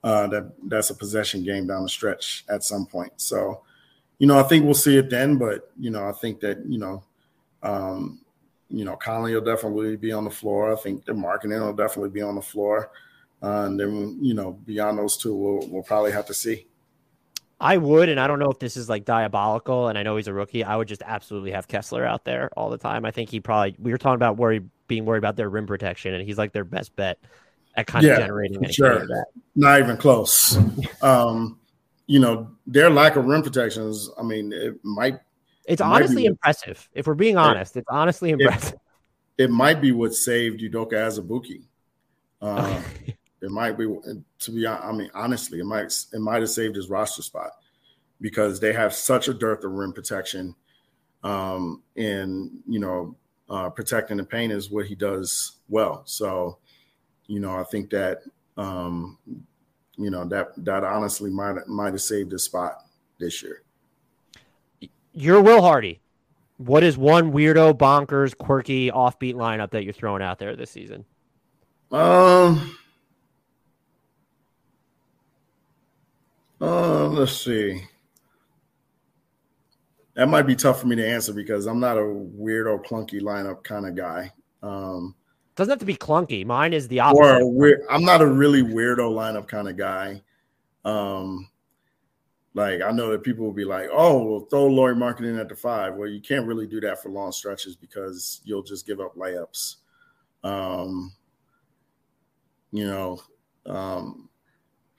Uh, that that's a possession game down the stretch at some point. So, you know, I think we'll see it then. But you know, I think that you know, um, you know, Conley will definitely be on the floor. I think the Markkanen will definitely be on the floor. Uh, and then, you know, beyond those two, we'll, we'll probably have to see. I would, and I don't know if this is like diabolical, and I know he's a rookie. I would just absolutely have Kessler out there all the time. I think he probably we were talking about worry being worried about their rim protection, and he's like their best bet at kind yeah, of generating sure. that. Not even close. um, you know, their lack of rim protections. I mean, it might it's honestly impressive. If we're being honest, it's honestly impressive. It, it might be what saved Udoka Azubuike. Uh, it might be to be. I mean, honestly, it might it might have saved his roster spot because they have such a dearth of rim protection, um, and you know, uh, protecting the paint is what he does well. So, you know, I think that um, you know that that honestly might might have saved his spot this year you're Will Hardy. What is one weirdo, bonkers, quirky, offbeat lineup that you're throwing out there this season? Um. Uh, let's see. That might be tough for me to answer because I'm not a weirdo, clunky lineup kind of guy. Um, Doesn't have to be clunky. Mine is the opposite. Or I'm not a really weirdo lineup kind of guy. Um, like I know that people will be like, "Oh, well, throw Lauri Markkanen at the five. Well, you can't really do that for long stretches because you'll just give up layups. Um, you know, um,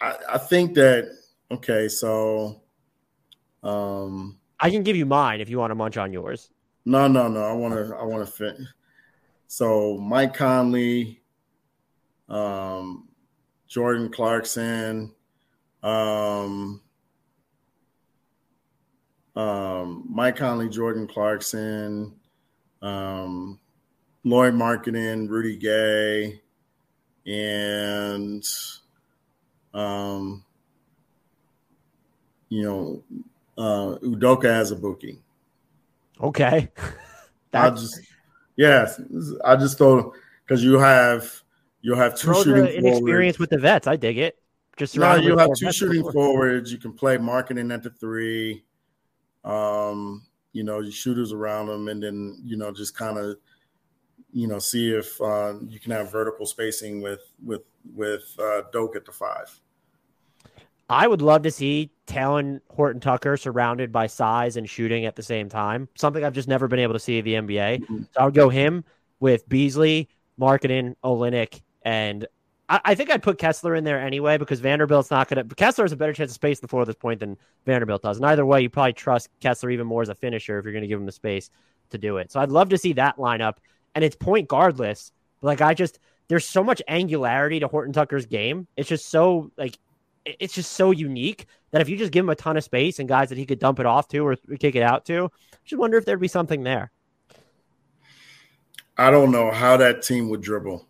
I, I think that okay, so um, I can give you mine if you want to munch on yours. No, no, no. I want to. I want to fit. So Mike Conley, um, Jordan Clarkson, um, um, Mike Conley, Jordan Clarkson, um, Lauri Markkanen, Rudy Gay, and um, you know, uh, Udoka Azubuike. Okay. I just, yes, I just thought because you have you'll have two Throw shooting the inexperience with the vets. I dig it. Just no, you have two shooting forwards. You can play Markkanen at the three um, you know, your shooters around them, and then you know just kind of you know see if uh, you can have vertical spacing with with with uh, Doke at the five. I would love to see Talen Horton Tucker surrounded by size and shooting at the same time. Something I've just never been able to see in the NBA. Mm-hmm. So I would go him with Beasley, Markkanen, Olynyk, and I, I, think I'd put Kessler in there anyway because Vanderbilt's not going to. Kessler has a better chance of space the floor at this point than Vanderbilt does. And either way, you probably trust Kessler even more as a finisher if you're going to give him the space to do it. So I'd love to see that lineup. And it's point guardless. Like I just there's so much angularity to Horton Tucker's game. It's just so like it's just so unique that if you just give him a ton of space and guys that he could dump it off to or kick it out to, I just wonder if there'd be something there. I don't know how that team would dribble.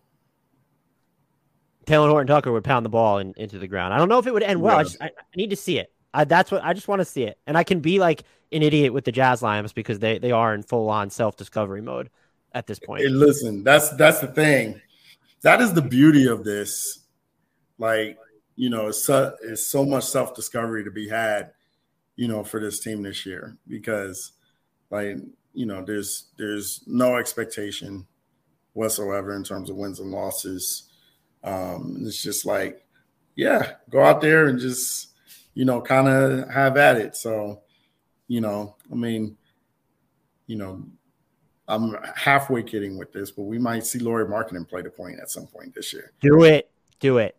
Talen Horton Tucker would pound the ball in, into the ground. I don't know if it would end well. Yeah. I, just, I, I, need to see it. I, that's what I just want to see it. And I can be like an idiot with the Jazz Lions because they, they are in full on self discovery mode at this point. Hey, listen, that's that's the thing. That is the beauty of this. Like, you know, it's so, it's so much self discovery to be had, you know, for this team this year because, like, you know, there's there's no expectation whatsoever in terms of wins and losses um, it's just like, yeah, go out there and just, you know, kind of have at it. So, you know, I mean, you know, I'm halfway kidding with this, but we might see Lauri Markkanen play the point at some point this year. Do it, do it,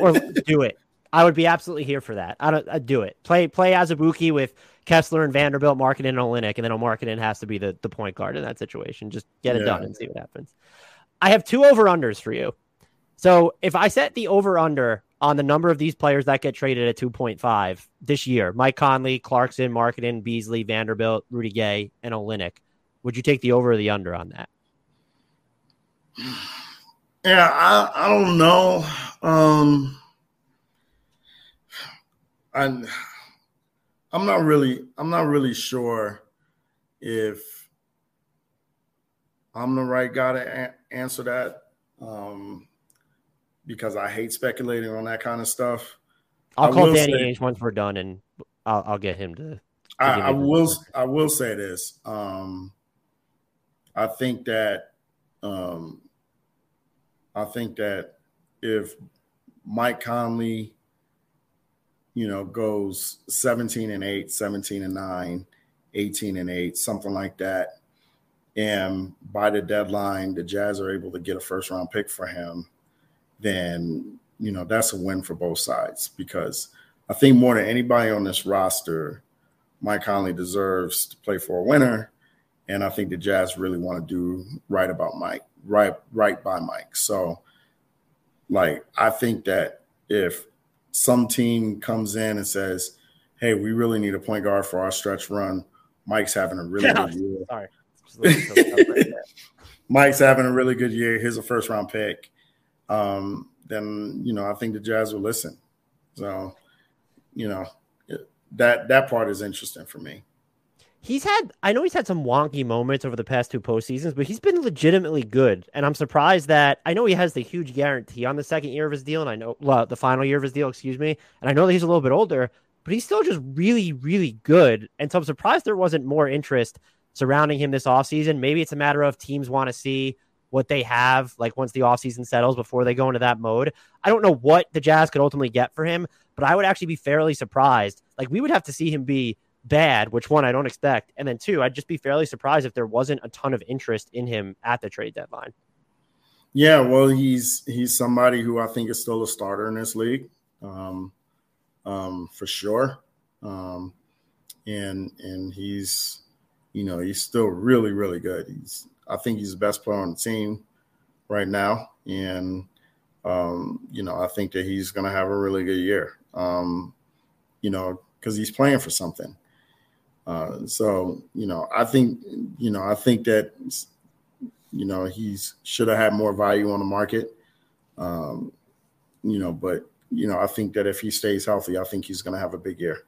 or do it. I would be absolutely here for that. I don't I'd do it. Play play Azubuike with Kessler and Vanderbilt, Markkanen and Olynyk, and then Markkanen has to be the, the point guard in that situation. Just get it yeah. done and see what happens. I have two over unders for you. So if I set the over under on the number of these players that get traded at 2.5 this year Mike Conley, Clarkson, Markkanen, Beasley, Vanderbilt, Rudy Gay, and Olynyk. Would you take the over or the under on that? Yeah, I, I don't know. Um, I, I'm not really I'm not really sure if I'm the right guy to a- answer that. Um, because I hate speculating on that kind of stuff. I'll I call Danny Ainge once we're done, and I'll, I'll get him to. to I, I will. I will say this. Um, I think that. Um, I think that if Mike Conley, you know, goes 17 and 8, 17 and 9, 18 and 8, something like that, and by the deadline, the Jazz are able to get a first round pick for him then you know that's a win for both sides because I think more than anybody on this roster, Mike Conley deserves to play for a winner, and I think the Jazz really want to do right about Mike, right right by Mike. So, like I think that if some team comes in and says, "Hey, we really need a point guard for our stretch run," Mike's having a really yeah. good year. Sorry. Mike's having a really good year. Here's a first round pick um, then you know I think the Jazz will listen. So, you know, that that part is interesting for me. He's had I know he's had some wonky moments over the past two postseasons, but he's been legitimately good. And I'm surprised that I know he has the huge guarantee on the second year of his deal, and I know well, the final year of his deal, excuse me. And I know that he's a little bit older, but he's still just really, really good. And so I'm surprised there wasn't more interest surrounding him this offseason. Maybe it's a matter of teams want to see what they have like once the offseason settles before they go into that mode. I don't know what the Jazz could ultimately get for him, but I would actually be fairly surprised. Like we would have to see him be bad, which one I don't expect. And then two, I'd just be fairly surprised if there wasn't a ton of interest in him at the trade deadline. Yeah, well, he's he's somebody who I think is still a starter in this league, um, um, for sure. Um, and and he's, you know, he's still really really good. He's I think he's the best player on the team right now, and um, you know I think that he's going to have a really good year. Um, you know, because he's playing for something. Uh, so you know, I think you know I think that you know he's should have had more value on the market. Um, you know, but you know I think that if he stays healthy, I think he's going to have a big year.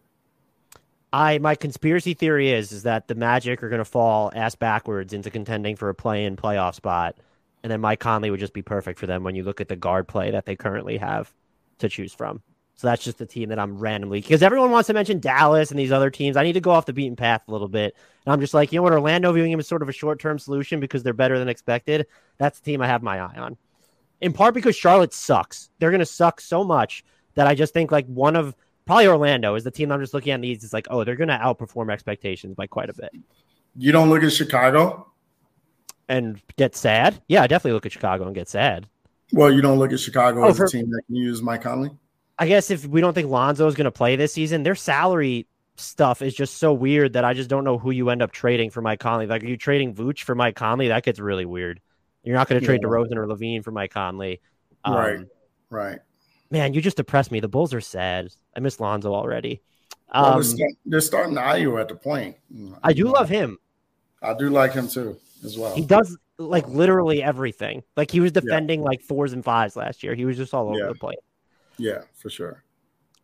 I my conspiracy theory is is that the Magic are going to fall ass backwards into contending for a play-in playoff spot, and then Mike Conley would just be perfect for them when you look at the guard play that they currently have to choose from. So that's just the team that I'm randomly because everyone wants to mention Dallas and these other teams. I need to go off the beaten path a little bit, and I'm just like, you know what, Orlando viewing him as sort of a short-term solution because they're better than expected. That's the team I have my eye on. In part because Charlotte sucks. They're going to suck so much that I just think like one of probably Orlando is the team I'm just looking at these. It's like, oh, they're going to outperform expectations by quite a bit. You don't look at Chicago and get sad. Yeah, I definitely look at Chicago and get sad. Well, you don't look at Chicago oh, as for, a team that can use Mike Conley. I guess if we don't think Lonzo is going to play this season, their salary stuff is just so weird that I just don't know who you end up trading for Mike Conley. Like, are you trading Vooch for Mike Conley? That gets really weird. You're not going to trade yeah. DeRozan or LaVine for Mike Conley. Um, right. Right man, you just depressed me. The Bulls are sad. I miss Lonzo already. Um, well, they're, starting Ayo at the point. I do love him. I do like him too, as well. He does like literally everything. Like he was defending yeah. like fours and fives last year. He was just all over yeah. the place. Yeah, for sure.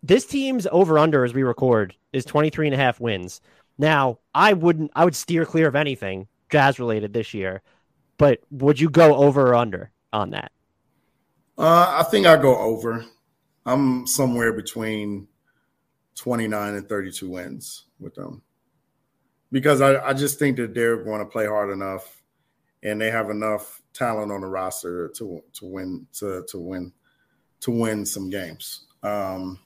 This team's over under as we record is 23 and a half wins. Now, I wouldn't I would steer clear of anything jazz related this year, but would you go over or under on that? Uh, I think I go over. I'm somewhere between 29 and 32 wins with them because I, I just think that they're going to play hard enough and they have enough talent on the roster to to win to to win to win some games. Um,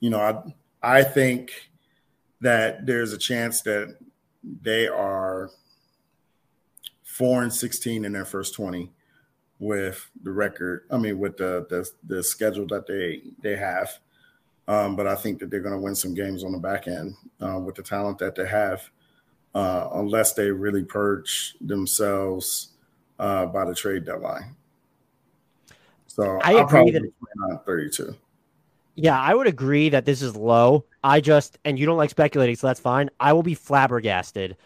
you know, I I think that there's a chance that they are four and 16 in their first 20 with the record. I mean, with the the, the schedule that they they have. Um, but I think that they're going to win some games on the back end uh, with the talent that they have, uh, unless they really purge themselves uh, by the trade deadline. So I I'll agree that 32. Yeah, I would agree that this is low. I just, and you don't like speculating, so that's fine. I will be flabbergasted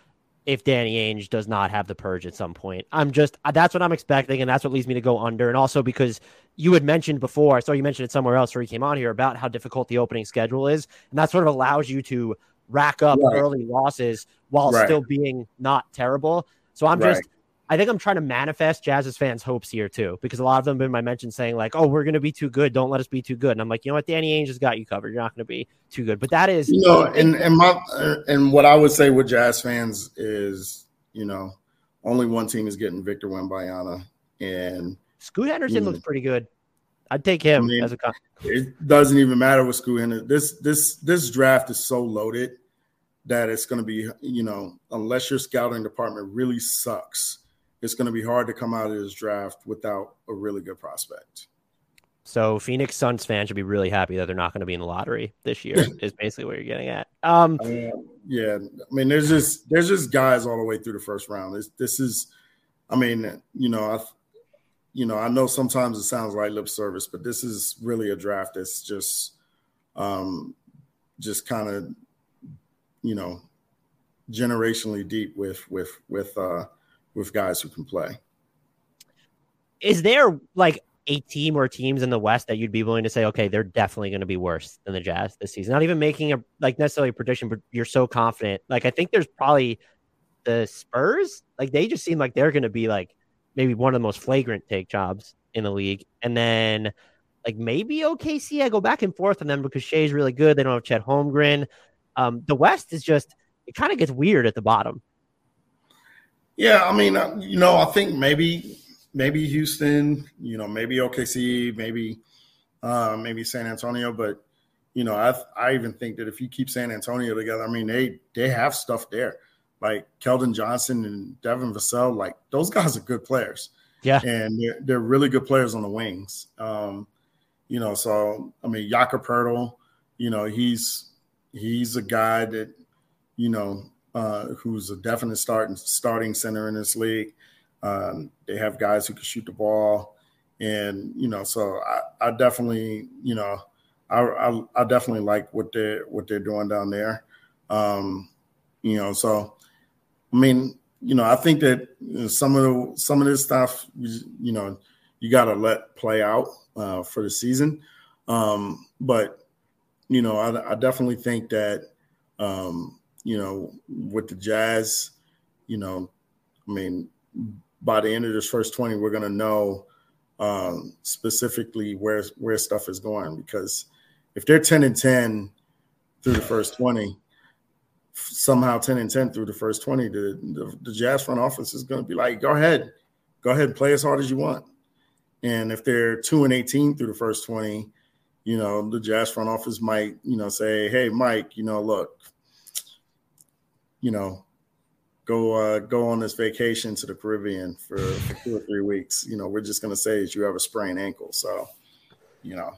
if Danny Ainge does not have the purge at some point. I'm just, uh, that's what I'm expecting, and that's what leads me to go under. And also because you had mentioned before, I saw you mentioned it somewhere else where you came on here about how difficult the opening schedule is. And that sort of allows you to rack up right. early losses while right. still being not terrible. So I'm right. just, I think I'm trying to manifest Jazz's fans' hopes here too, because a lot of them have been my mention saying like, "Oh, we're going to be too good. Don't let us be too good." And I'm like, you know what, Danny Ainge has got you covered. You're not going to be too good. But that is, you know, and and my uh, and what I would say with Jazz fans is, you know, only one team is getting Victor Wembanyama, and Scoot Henderson you know, looks pretty good. I'd take him I mean, as a. Con- it doesn't even matter with Scoot Henderson. This this this draft is so loaded that it's going to be, you know, unless your scouting department really sucks it's going to be hard to come out of this draft without a really good prospect. So Phoenix Suns fans should be really happy that they're not going to be in the lottery this year. is basically what you're getting at. Um, uh, yeah, I mean, there's just there's just guys all the way through the first round. This this is, I mean, you know, I, you know, I know sometimes it sounds like lip service, but this is really a draft that's just, um, just kind of, you know, generationally deep with with with uh with guys who can play. Is there like a team or teams in the West that you'd be willing to say, okay, they're definitely going to be worse than the Jazz this season? Not even making a like necessarily a prediction, but you're so confident. Like I think there's probably the Spurs. Like they just seem like they're going to be like maybe one of the most flagrant take jobs in the league, and then like maybe OKC. I go back and forth on them because Shai's really good. They don't have Chet Holmgren. Um, the West is just it kind of gets weird at the bottom. Yeah, I mean, you know, I think maybe maybe Houston, you know, maybe OKC, maybe uh, maybe San Antonio, but you know, I I even think that if you keep San Antonio together, I mean, they they have stuff there, like Keldon Johnson and Devin Vassell, like those guys are good players. Yeah, and they're, they're really good players on the wings. Um, you know, so I mean, Jakob Poeltl, you know, he's he's a guy that you know uh, who's a definite starting starting center in this league. Um, they have guys who can shoot the ball, and you know, so I, I definitely, you know, I, I, I definitely like what they're what they're doing down there. Um, you know, so I mean, you know, I think that some of the some of this stuff, you know, you got to let play out uh, for the season. Um, but you know, I, I definitely think that um, you know, with the Jazz, you know, I mean, by the end of this first 20, we're going to know um, specifically where where stuff is going because if they're 10 and 10 through the first 20, somehow 10 and 10 through the first 20, the, the, the Jazz front office is going to be like, go ahead, go ahead and play as hard as you want. And if they're 2 and 18 through the first 20, you know, the Jazz front office might, you know, say, hey, Mike, you know, look, you know, go uh, go on this vacation to the Caribbean for, for two or three weeks. You know, we're just gonna say that you have a sprained ankle. So, you know.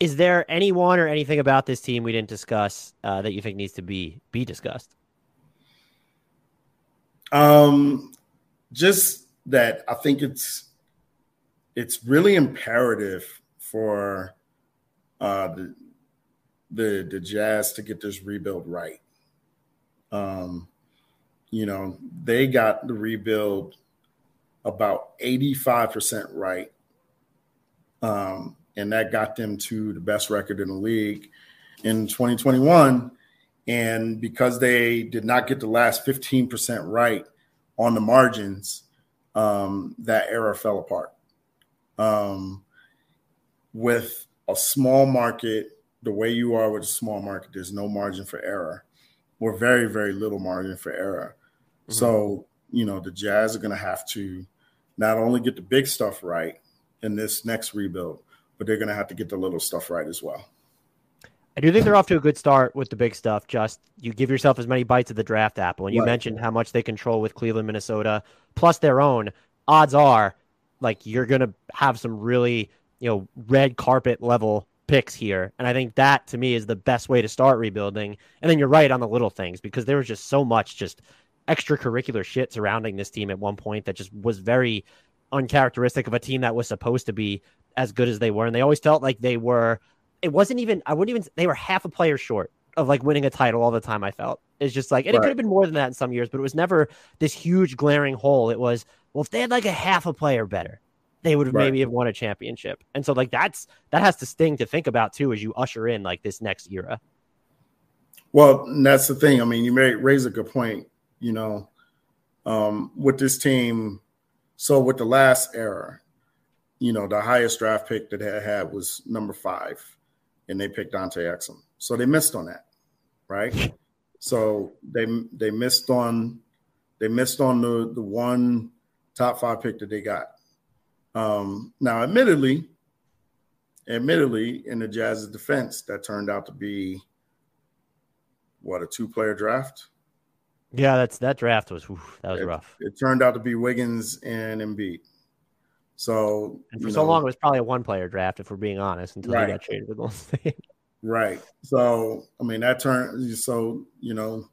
Is there anyone or anything about this team we didn't discuss uh, that you think needs to be be discussed? Um, just that I think it's it's really imperative for uh, the the the Jazz to get this rebuild right. Um, you know, they got the rebuild about 85% right. Um, and that got them to the best record in the league in 2021. And because they did not get the last 15% right on the margins, um, that era fell apart. Um, with a small market, the way you are with a small market, there's no margin for error or very, very little margin for error. Mm-hmm. So, you know, the Jazz are going to have to not only get the big stuff right in this next rebuild, but they're going to have to get the little stuff right as well. I do think they're off to a good start with the big stuff. Just you give yourself as many bites of the draft apple. And you right. mentioned how much they control with Cleveland, Minnesota, plus their own. Odds are, like you're gonna have some really, you know, red carpet level picks here. And I think that to me is the best way to start rebuilding. And then you're right on the little things because there was just so much just extracurricular shit surrounding this team at one point that just was very uncharacteristic of a team that was supposed to be as good as they were, and they always felt like they were. It wasn't even. I wouldn't even. They were half a player short of like winning a title all the time. I felt it's just like, and right. it could have been more than that in some years, but it was never this huge glaring hole. It was well, if they had like a half a player better, they would have right. maybe have won a championship. And so like that's that has to sting to think about too as you usher in like this next era. Well, that's the thing. I mean, you may raise a good point. You know, um, with this team, so with the last era, you know, the highest draft pick that they had was number five, and they picked Dante Exum. So they missed on that, right? So they they missed on they missed on the the one top five pick that they got. Um, now, admittedly, admittedly, in the Jazz's defense, that turned out to be what a two player draft. Yeah, that's that draft was whew, that was it, rough. It turned out to be Wiggins and Embiid. So and for so know, long, it was probably a one player draft, if we're being honest, until right. he got traded to Golden State. Right. So I mean that turned so you know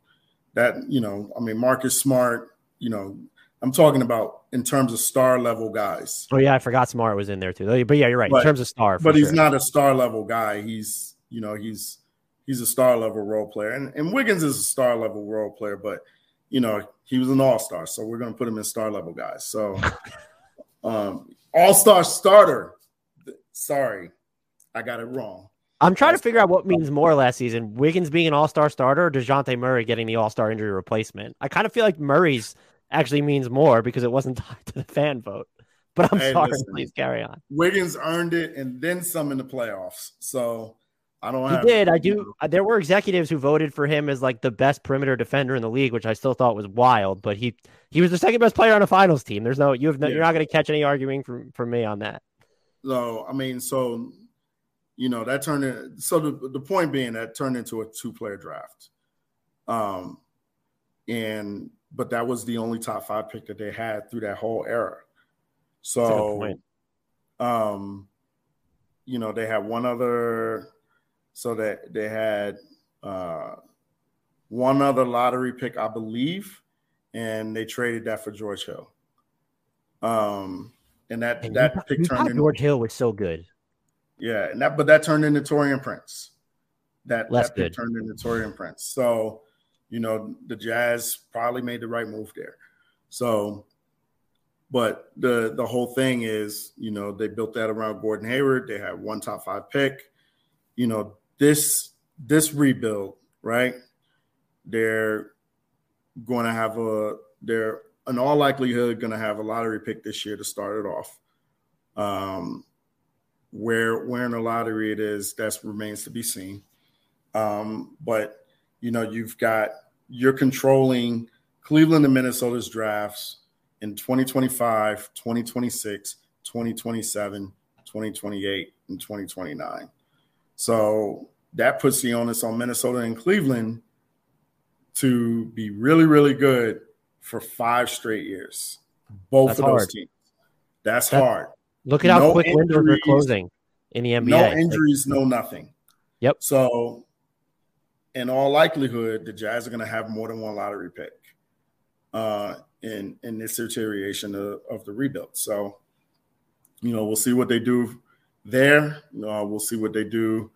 that you know I mean Marcus Smart. You know I'm talking about in terms of star level guys. Oh yeah, I forgot Smart was in there too. But yeah, you're right. But, in terms of star, but he's not a star level guy. He's you know he's he's a star level role player, and, and Wiggins is a star level role player. But you know he was an all star, so we're going to put him in star level guys. So um, all star starter. Sorry, I got it wrong. I'm trying to figure out what means more last season: Wiggins being an All Star starter, or Dejounte Murray getting the All Star injury replacement. I kind of feel like Murray's actually means more because it wasn't tied to the fan vote. But I'm hey, sorry. Listen, please carry on. Wiggins earned it and then some in the playoffs. So I don't. He did. I do. There were executives who voted for him as like the best perimeter defender in the league, which I still thought was wild. But he he was the second best player on a finals team. There's no you have no, yeah. you're not going to catch any arguing from from me on that. So I mean, so you know that turned in, so the, the point being that turned into a two player draft um and but that was the only top five pick that they had through that whole era so um you know they had one other so that they had uh one other lottery pick i believe and they traded that for george hill um and that and that pick turned into, george hill was so good yeah, and that but that turned into Taurean Prince. That Less that good. turned into Taurean Prince. So, you know, the Jazz probably made the right move there. So, but the the whole thing is, you know, they built that around Gordon Hayward. They had one top five pick. You know, this this rebuild, right? They're going to have a they're in all likelihood going to have a lottery pick this year to start it off. Um, where where in the lottery it is, that remains to be seen. Um, but you know, you've got you're controlling Cleveland and Minnesota's drafts in 2025, 2026, 2027, 2028, and 2029. So that puts the onus on Minnesota and Cleveland to be really, really good for five straight years. Both That's of those hard. teams. That's, That's hard. Look at no how quick windows are closing in the NBA. No injuries, no nothing. Yep. So, in all likelihood, the Jazz are going to have more than one lottery pick uh, in in this deterioration of, of, the rebuild. So, you know, we'll see what they do there. Uh, we'll see what they do.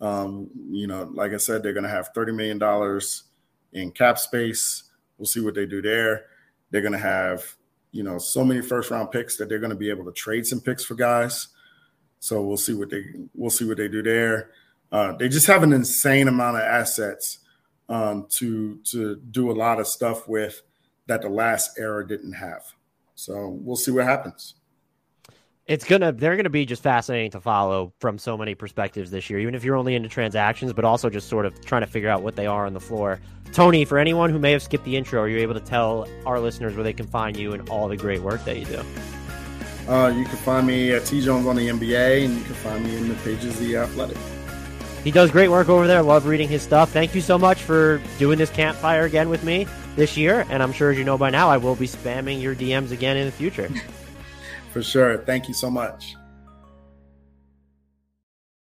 Um, you know, like I said, they're going to have thirty million dollars in cap space. We'll see what they do there. They're going to have you know, so many first round picks that they're going to be able to trade some picks for guys. So we'll see what they we'll see what they do there. Uh, they just have an insane amount of assets um, to to do a lot of stuff with that the last era didn't have. So we'll see what happens it's gonna they're gonna be just fascinating to follow from so many perspectives this year even if you're only into transactions but also just sort of trying to figure out what they are on the floor tony for anyone who may have skipped the intro are you able to tell our listeners where they can find you and all the great work that you do uh, you can find me at T Jones on the NBA, and you can find me in the pages of the Athletic. He does great work over there. Love reading his stuff. Thank you so much for doing this campfire again with me this year. And I'm sure, as you know by now, I will be spamming your DMs again in the future. For sure. Thank you so much.